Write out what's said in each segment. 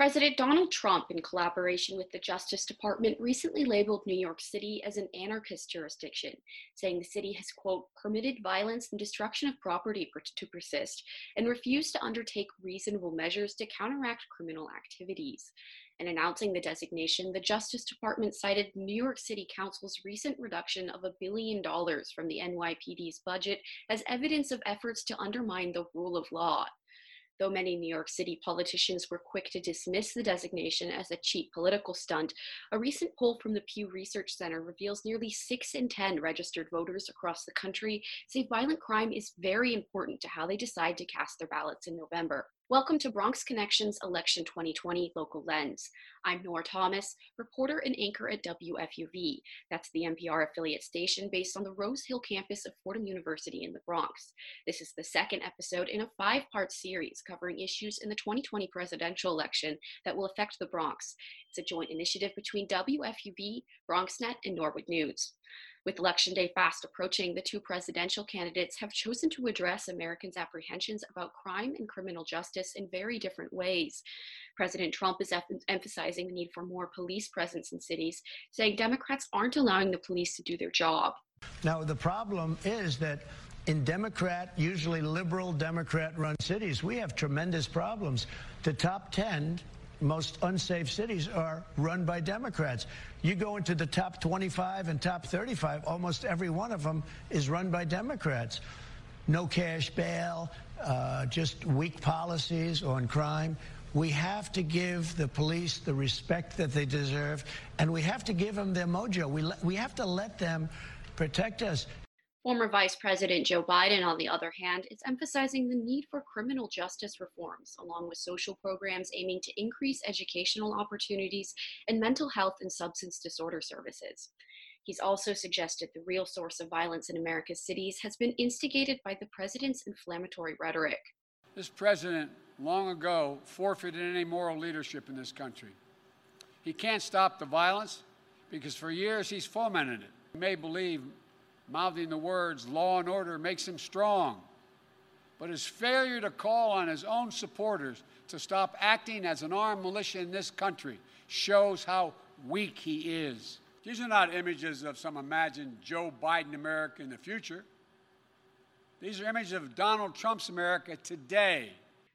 President Donald Trump, in collaboration with the Justice Department, recently labeled New York City as an anarchist jurisdiction, saying the city has, quote, permitted violence and destruction of property to persist and refused to undertake reasonable measures to counteract criminal activities. In announcing the designation, the Justice Department cited New York City Council's recent reduction of a billion dollars from the NYPD's budget as evidence of efforts to undermine the rule of law. Though many New York City politicians were quick to dismiss the designation as a cheap political stunt, a recent poll from the Pew Research Center reveals nearly 6 in 10 registered voters across the country say violent crime is very important to how they decide to cast their ballots in November. Welcome to Bronx Connections Election 2020 Local Lens. I'm Nora Thomas, reporter and anchor at WFUV. That's the NPR affiliate station based on the Rose Hill campus of Fordham University in the Bronx. This is the second episode in a five part series covering issues in the 2020 presidential election that will affect the Bronx. It's a joint initiative between WFUV, BronxNet, and Norwood News. With Election Day fast approaching, the two presidential candidates have chosen to address Americans' apprehensions about crime and criminal justice in very different ways. President Trump is em- emphasizing the need for more police presence in cities, saying Democrats aren't allowing the police to do their job. Now, the problem is that in Democrat, usually liberal Democrat run cities, we have tremendous problems. The top 10 most unsafe cities are run by Democrats. You go into the top 25 and top 35, almost every one of them is run by Democrats. No cash bail, uh, just weak policies on crime. We have to give the police the respect that they deserve, and we have to give them their mojo. We, we have to let them protect us. Former Vice President Joe Biden, on the other hand, is emphasizing the need for criminal justice reforms, along with social programs aiming to increase educational opportunities and mental health and substance disorder services. He's also suggested the real source of violence in America's cities has been instigated by the president's inflammatory rhetoric. This president long ago forfeited any moral leadership in this country. He can't stop the violence because for years he's fomented it. You may believe mouthing the words law and order makes him strong. But his failure to call on his own supporters to stop acting as an armed militia in this country shows how weak he is. These are not images of some imagined Joe Biden America in the future. These are images of Donald Trump's America today.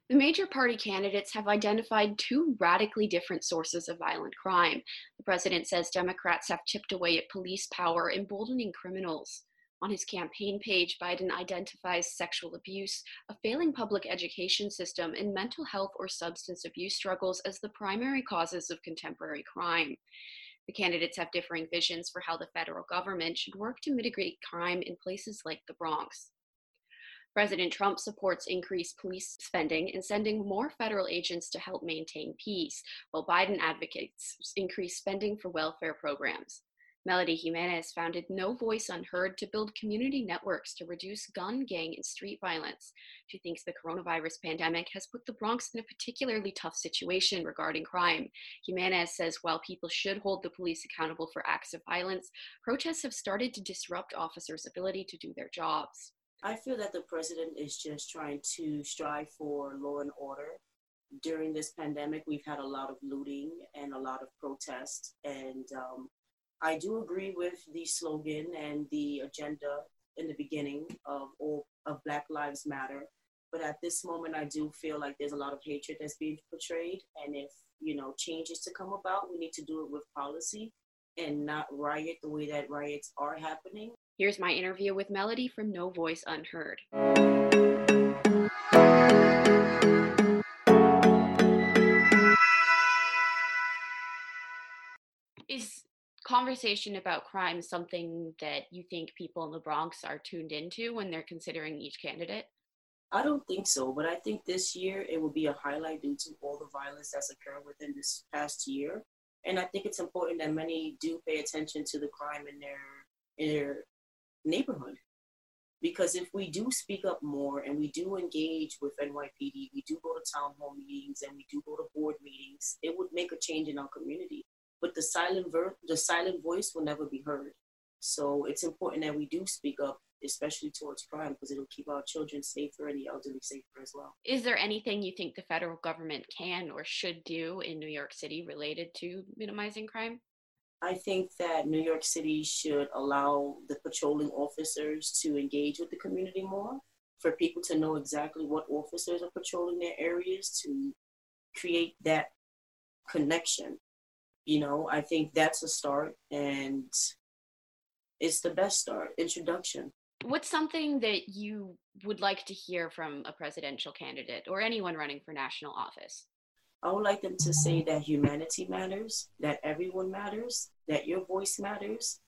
The major party candidates have identified two radically different sources of violent crime. The president says Democrats have chipped away at police power, emboldening criminals. On his campaign page, Biden identifies sexual abuse, a failing public education system, and mental health or substance abuse struggles as the primary causes of contemporary crime. The candidates have differing visions for how the federal government should work to mitigate crime in places like the Bronx. President Trump supports increased police spending and sending more federal agents to help maintain peace, while Biden advocates increased spending for welfare programs. Melody Jimenez founded No Voice Unheard to build community networks to reduce gun, gang, and street violence. She thinks the coronavirus pandemic has put the Bronx in a particularly tough situation regarding crime. Jimenez says while people should hold the police accountable for acts of violence, protests have started to disrupt officers' ability to do their jobs. I feel that the president is just trying to strive for law and order. During this pandemic, we've had a lot of looting and a lot of protests. And um, I do agree with the slogan and the agenda in the beginning of all of Black Lives Matter. But at this moment, I do feel like there's a lot of hatred that's being portrayed. And if, you know, changes to come about, we need to do it with policy and not riot the way that riots are happening. Here's my interview with Melody from No Voice Unheard. Is conversation about crime something that you think people in the Bronx are tuned into when they're considering each candidate? I don't think so, but I think this year it will be a highlight due to all the violence that's occurred within this past year. And I think it's important that many do pay attention to the crime in their in their neighborhood. Because if we do speak up more and we do engage with NYPD, we do go to town hall meetings and we do go to board meetings, it would make a change in our community. But the silent ver- the silent voice will never be heard. So it's important that we do speak up especially towards crime, because it'll keep our children safer and the elderly safer as well. Is there anything you think the federal government can or should do in New York City related to minimizing crime? I think that New York City should allow the patrolling officers to engage with the community more, for people to know exactly what officers are patrolling their areas to create that connection. You know, I think that's a start and it's the best start, introduction. What's something that you would like to hear from a presidential candidate or anyone running for national office? I would like them to say that humanity matters, that everyone matters, that your voice matters,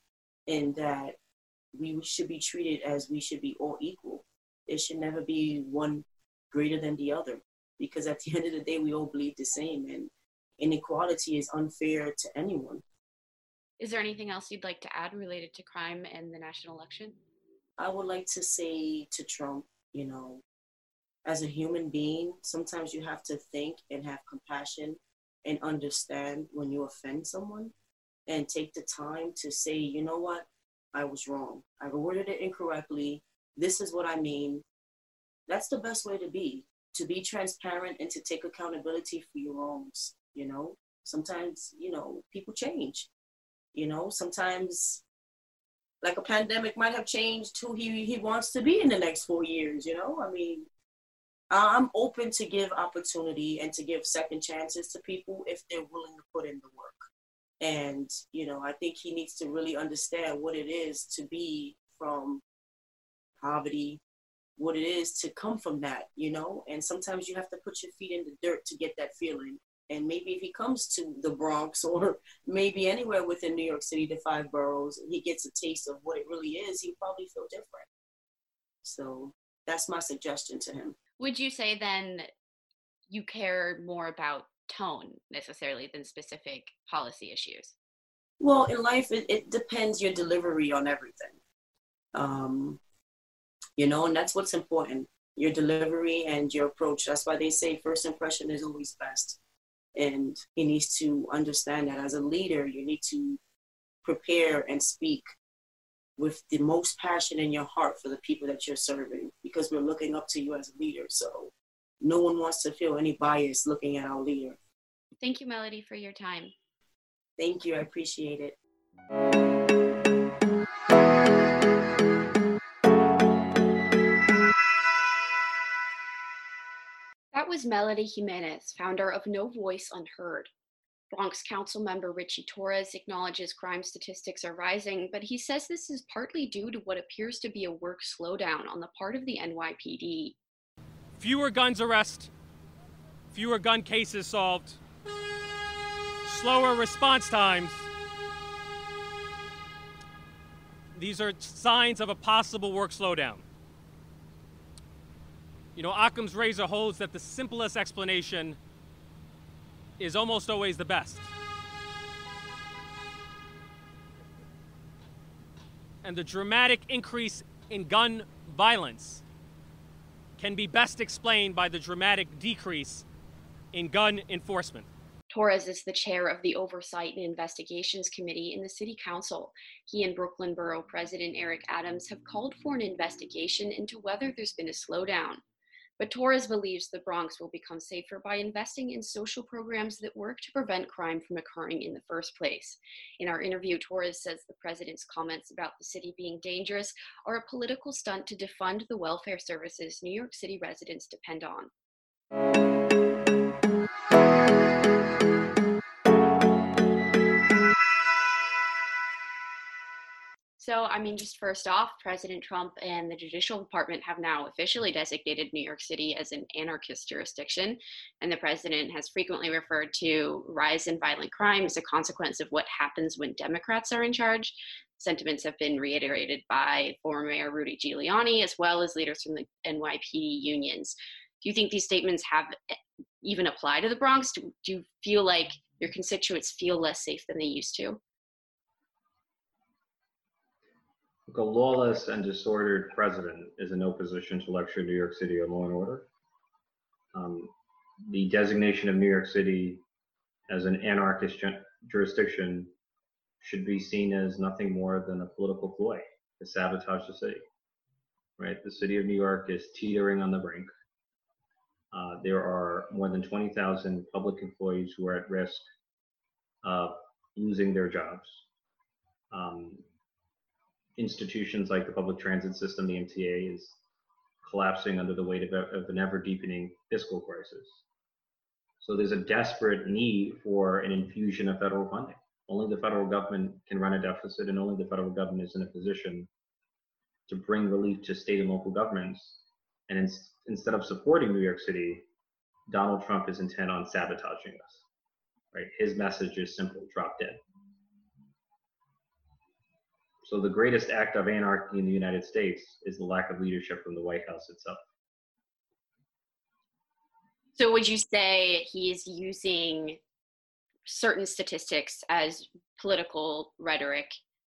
and that we should be treated as we should be all equal. It should never be one greater than the other, because at the end of the day, we all believe the same, and inequality is unfair to anyone. Is there anything else you'd like to add related to crime and the national election? I would like to say to Trump, you know, as a human being, sometimes you have to think and have compassion and understand when you offend someone and take the time to say, you know what, I was wrong. I worded it incorrectly. This is what I mean. That's the best way to be, to be transparent and to take accountability for your wrongs. You know, sometimes, you know, people change. You know, sometimes like a pandemic might have changed who he, he wants to be in the next four years, you know? I mean, Uh, I'm open to give opportunity and to give second chances to people if they're willing to put in the work. And, you know, I think he needs to really understand what it is to be from poverty, what it is to come from that, you know? And sometimes you have to put your feet in the dirt to get that feeling. And maybe if he comes to the Bronx or maybe anywhere within New York City, the five boroughs, he gets a taste of what it really is, he'll probably feel different. So that's my suggestion to him. Would you say then you care more about tone necessarily than specific policy issues? Well, in life, it, it depends your delivery on everything. Um, you know, and that's what's important your delivery and your approach. That's why they say first impression is always best. And he needs to understand that as a leader, you need to prepare and speak with the most passion in your heart for the people that you're serving because we're looking up to you as a leader. So no one wants to feel any bias looking at our leader. Thank you, Melody, for your time. Thank you. I appreciate it. That was Melody Jimenez, founder of No Voice Unheard. Bronx Council member Richie Torres acknowledges crime statistics are rising, but he says this is partly due to what appears to be a work slowdown on the part of the NYPD. Fewer guns arrested, fewer gun cases solved, slower response times. These are signs of a possible work slowdown. You know, Occam's razor holds that the simplest explanation is almost always the best. And the dramatic increase in gun violence can be best explained by the dramatic decrease in gun enforcement. Torres is the chair of the Oversight and Investigations Committee in the City Council. He and Brooklyn Borough President Eric Adams have called for an investigation into whether there's been a slowdown. But Torres believes the Bronx will become safer by investing in social programs that work to prevent crime from occurring in the first place. In our interview, Torres says the president's comments about the city being dangerous are a political stunt to defund the welfare services New York City residents depend on. So, I mean, just first off, President Trump and the Judicial Department have now officially designated New York City as an anarchist jurisdiction. And the president has frequently referred to rise in violent crime as a consequence of what happens when Democrats are in charge. Sentiments have been reiterated by former Mayor Rudy Giuliani as well as leaders from the NYPD unions. Do you think these statements have eh, even apply to the Bronx? Do, do you feel like your constituents feel less safe than they used to? A lawless and disordered president is in no position to lecture New York City on law and order. Um, the designation of New York City as an anarchist jurisdiction should be seen as nothing more than a political ploy to sabotage the city. right? The city of New York is teetering on the brink. Uh, there are more than 20,000 public employees who are at risk of losing their jobs. Um, institutions like the public transit system, the MTA, is collapsing under the weight of, of an ever deepening fiscal crisis. So there's a desperate need for an infusion of federal funding. Only the federal government can run a deficit, and only the federal government is in a position to bring relief to state and local governments. And in, instead of supporting New York City, Donald Trump is intent on sabotaging us. Right? His message is simple: drop dead. So the greatest act of anarchy in the United States is the lack of leadership from the White House itself. So would you say he's using certain statistics as political rhetoric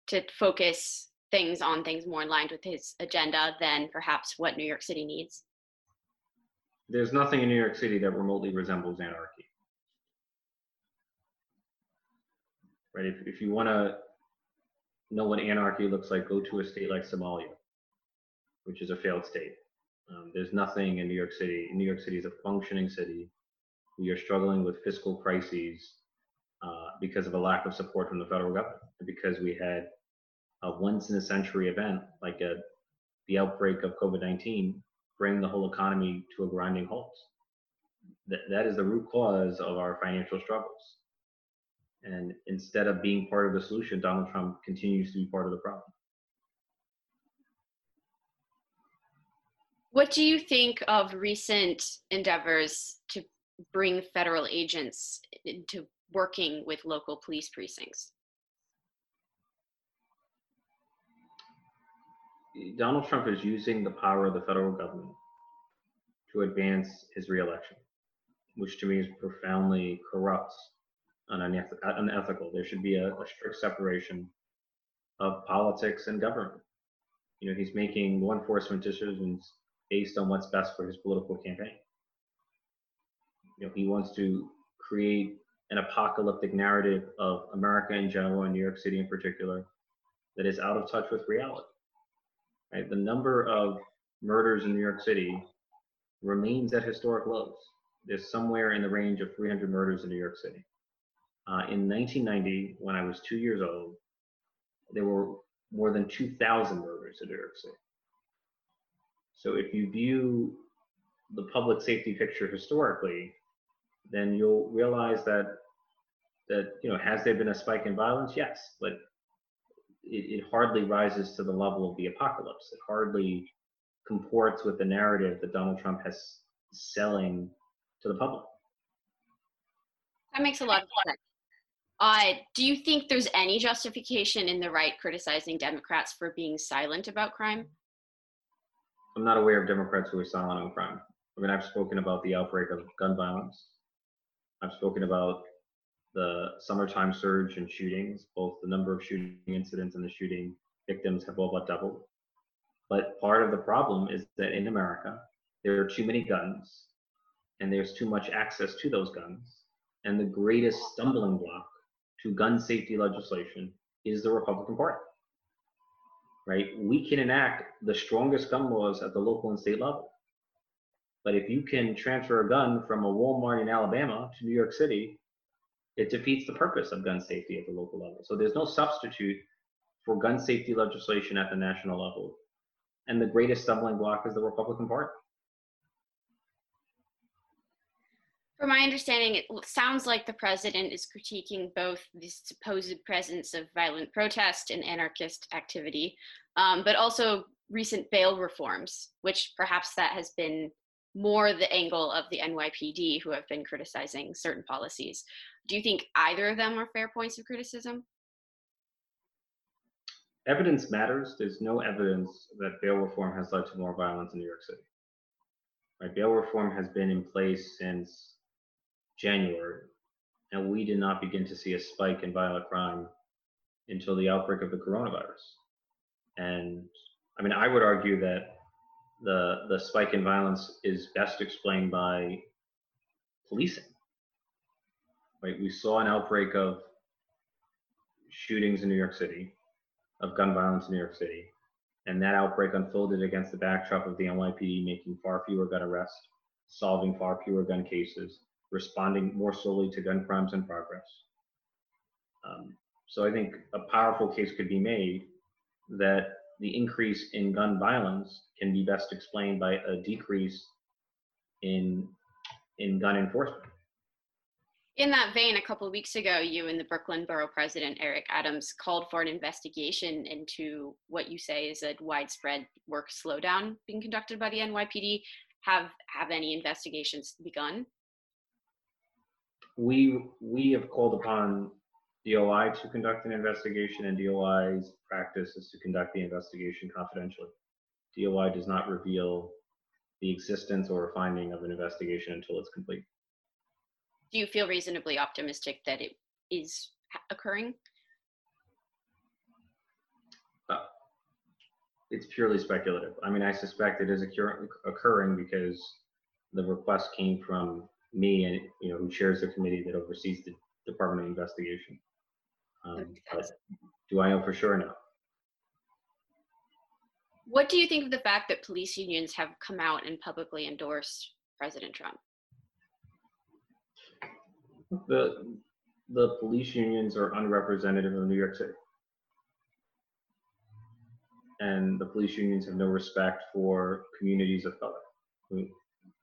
to focus things on things more in line with his agenda than perhaps what New York City needs? There's nothing in New York City that remotely resembles anarchy. Right? If, if you want to know what anarchy looks like, go to a state like Somalia, which is a failed state. Um, there's nothing in New York City. New York City is a functioning city. We are struggling with fiscal crises uh, because of a lack of support from the federal government, because we had a once in a century event like a, the outbreak of COVID 19 bring the whole economy to a grinding halt. That, that is the root cause of our financial struggles. And instead of being part of the solution, Donald Trump continues to be part of the problem. What do you think of recent endeavors to bring federal agents into working with local police precincts? Donald Trump is using the power of the federal government to advance his reelection, which to me is profoundly corrupt unethical. There should be a, a strict separation of politics and government. You know, he's making law enforcement decisions based on what's best for his political campaign. You know, he wants to create an apocalyptic narrative of America in general and New York City in particular that is out of touch with reality. Right? The number of murders in New York City remains at historic lows. There's somewhere in the range of 300 murders in New York City. Uh, in 1990, when I was two years old, there were more than 2,000 murders in New York City. So if you view the public safety picture historically, then you'll realize that that you know has there been a spike in violence? Yes, but it, it hardly rises to the level of the apocalypse. It hardly comports with the narrative that Donald Trump has selling to the public. That makes a lot of sense. Uh, do you think there's any justification in the right criticizing Democrats for being silent about crime? I'm not aware of Democrats who are silent on crime. I mean, I've spoken about the outbreak of gun violence. I've spoken about the summertime surge in shootings. Both the number of shooting incidents and the shooting victims have all but doubled. But part of the problem is that in America, there are too many guns and there's too much access to those guns. And the greatest stumbling block to gun safety legislation is the Republican Party. Right? We can enact the strongest gun laws at the local and state level. But if you can transfer a gun from a Walmart in Alabama to New York City, it defeats the purpose of gun safety at the local level. So there's no substitute for gun safety legislation at the national level. And the greatest stumbling block is the Republican Party. From my understanding, it sounds like the president is critiquing both the supposed presence of violent protest and anarchist activity, um, but also recent bail reforms, which perhaps that has been more the angle of the NYPD who have been criticizing certain policies. Do you think either of them are fair points of criticism? Evidence matters. There's no evidence that bail reform has led to more violence in New York City. Right? Bail reform has been in place since January, and we did not begin to see a spike in violent crime until the outbreak of the coronavirus. And I mean, I would argue that the the spike in violence is best explained by policing. Right, we saw an outbreak of shootings in New York City, of gun violence in New York City, And that outbreak unfolded against the backdrop of the NYPD making far fewer gun arrests, solving far fewer gun cases, responding more solely to gun crimes in progress. Um, so I think a powerful case could be made that the increase in gun violence can be best explained by a decrease in in gun enforcement. In that vein, a couple of weeks ago, you and the Brooklyn Borough President Eric Adams called for an investigation into what you say is a widespread work slowdown being conducted by the NYPD. Have have any investigations begun? We we have called upon DOI to conduct an investigation, and DOI's practice is to conduct the investigation confidentially. DOI does not reveal the existence or finding of an investigation until it's complete. Do you feel reasonably optimistic that it is occurring? Uh, it's purely speculative. I mean, I suspect it is occurring because the request came from me and you know who chairs the committee that oversees the Department of Investigation. Um, do I know for sure? No. What do you think of the fact that police unions have come out and publicly endorsed President Trump? The the police unions are unrepresentative of New York City. And the police unions have no respect for communities of color.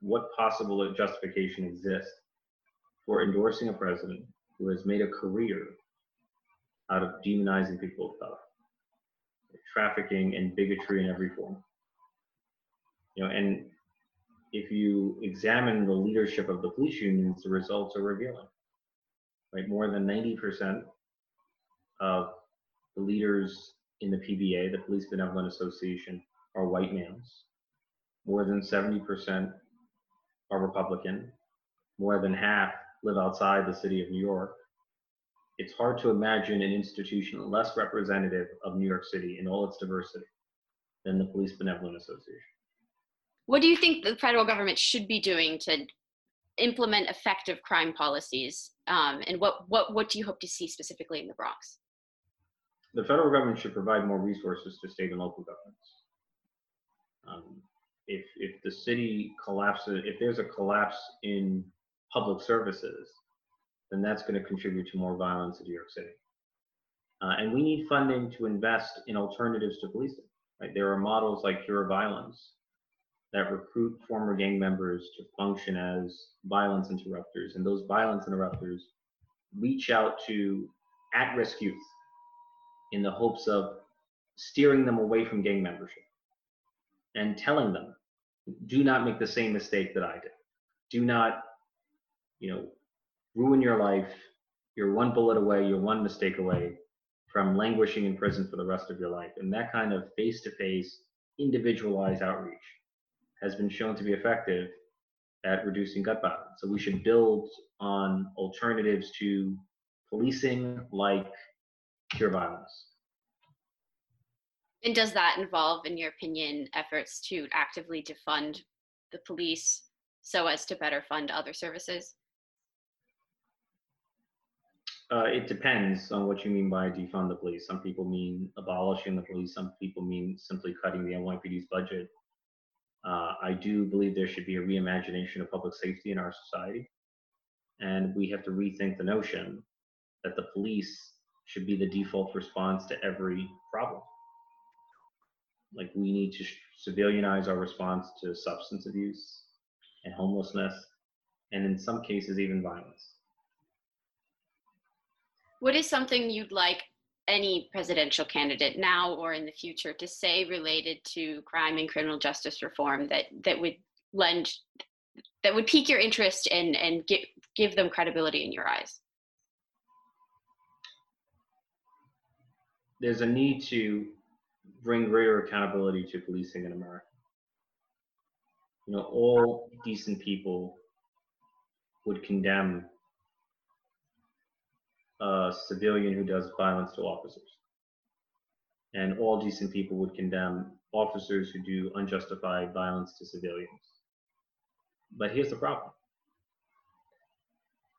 What possible justification exists for endorsing a president who has made a career out of demonizing people of color? trafficking and bigotry in every form. You know, and if you examine the leadership of the police unions, the results are revealing. Right, more than 90% of the leaders in the PBA, the Police Benevolent Association, are white males. More than 70% are Republican. More than half live outside the city of New York it's hard to imagine an institution less representative of New York City in all its diversity than the Police Benevolent Association. What do you think the federal government should be doing to implement effective crime policies? Um, and what, what, what do you hope to see specifically in the Bronx? The federal government should provide more resources to state and local governments. Um, if, if the city collapses, if there's a collapse in public services, then that's going to contribute to more violence in New York City. Uh, and we need funding to invest in alternatives to policing. Right? There are models like Cure Violence that recruit former gang members to function as violence interrupters, and those violence interrupters reach out to at-risk youth in the hopes of steering them away from gang membership and telling them, do not make the same mistake that I did. Do not, you know, ruin your life. You're one bullet away, you're one mistake away from languishing in prison for the rest of your life. And that kind of face to face, individualized outreach has been shown to be effective at reducing gun violence. So we should build on alternatives to policing like cure violence. And does that involve, in your opinion, efforts to actively defund the police so as to better fund other services? Uh, it depends on what you mean by defund the police. Some people mean abolishing the police. Some people mean simply cutting the NYPD's budget. Uh, I do believe there should be a reimagination of public safety in our society. And we have to rethink the notion that the police should be the default response to every problem. Like we need to civilianize our response to substance abuse and homelessness, and in some cases, even violence. What is something you'd like any presidential candidate now or in the future to say related to crime and criminal justice reform that that would lend that would pique your interest and and give give them credibility in your eyes? There's a need to bring greater accountability to policing in America. You know, all decent people would condemn a civilian who does violence to officers. And all decent people would condemn officers who do unjustified violence to civilians. But here's the problem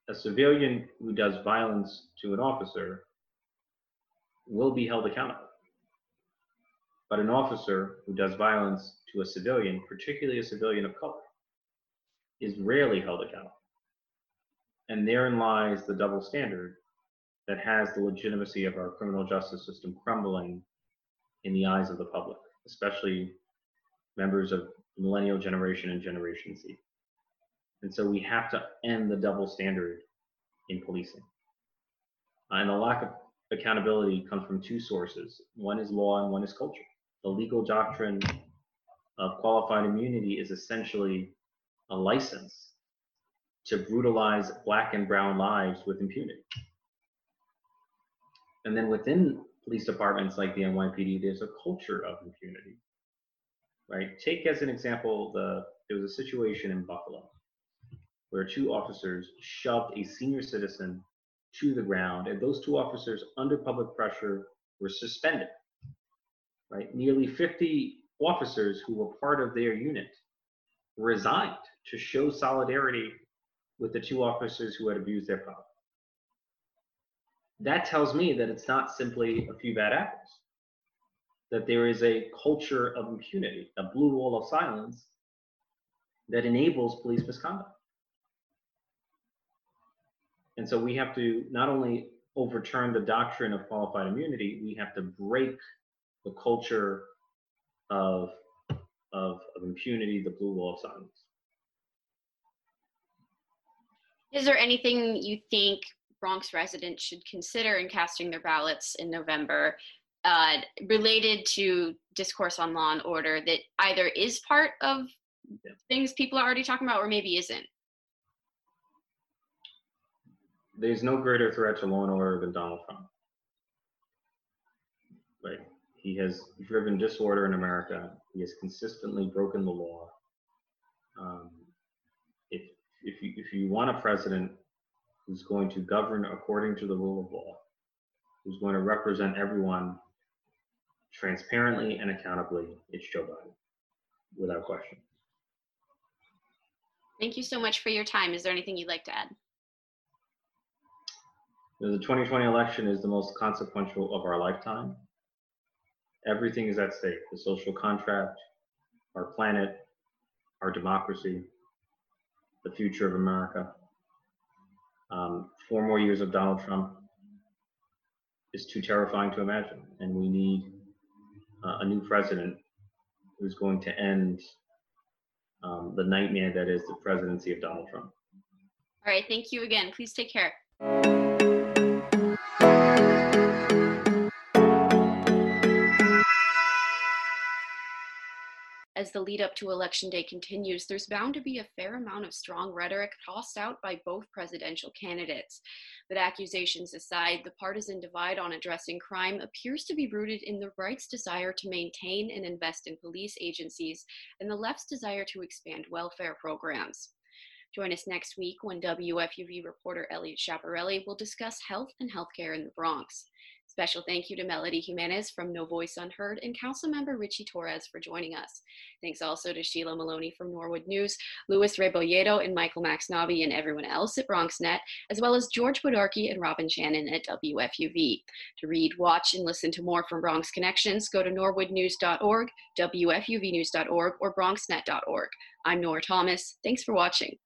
a civilian who does violence to an officer will be held accountable. But an officer who does violence to a civilian, particularly a civilian of color, is rarely held accountable. And therein lies the double standard that has the legitimacy of our criminal justice system crumbling in the eyes of the public, especially members of the millennial generation and Generation Z. And so we have to end the double standard in policing. And the lack of accountability comes from two sources. One is law and one is culture. The legal doctrine of qualified immunity is essentially a license to brutalize black and brown lives with impunity. And then within police departments like the NYPD, there's a culture of impunity, right? Take as an example, the there was a situation in Buffalo where two officers shoved a senior citizen to the ground, and those two officers, under public pressure, were suspended. Right, nearly 50 officers who were part of their unit resigned to show solidarity with the two officers who had abused their power that tells me that it's not simply a few bad apples, that there is a culture of impunity, a blue wall of silence that enables police misconduct. And so we have to not only overturn the doctrine of qualified immunity, we have to break the culture of, of, of impunity, the blue wall of silence. Is there anything you think Bronx residents should consider in casting their ballots in November uh, related to discourse on law and order that either is part of yeah. things people are already talking about or maybe isn't? There's no greater threat to law and order than Donald Trump. He has driven disorder in America. He has consistently broken the law. Um, if if you if you want a president who's going to govern according to the rule of law, who's going to represent everyone transparently and accountably, it's Joe Biden, without question. Thank you so much for your time. Is there anything you'd like to add? The 2020 election is the most consequential of our lifetime. Everything is at stake the social contract, our planet, our democracy, the future of America. Um, four more years of Donald Trump is too terrifying to imagine, and we need uh, a new president who's going to end um, the nightmare that is the presidency of Donald Trump. All right, thank you again. Please take care. As the lead up to election day continues, there's bound to be a fair amount of strong rhetoric tossed out by both presidential candidates. But accusations aside, the partisan divide on addressing crime appears to be rooted in the right's desire to maintain and invest in police agencies and the left's desire to expand welfare programs. Join us next week when WFUV reporter Elliot Schiaparelli will discuss health and healthcare in the Bronx. Special thank you to Melody Jimenez from No Voice Unheard and Councilmember Richie Torres for joining us. Thanks also to Sheila Maloney from Norwood News, Luis Rebolledo and Michael Maxnavi and everyone else at BronxNet, as well as George Bodarky and Robin Shannon at WFUV. To read, watch, and listen to more from Bronx Connections, go to norwoodnews.org, WFUVnews.org, or bronxnet.org. I'm Nora Thomas. Thanks for watching.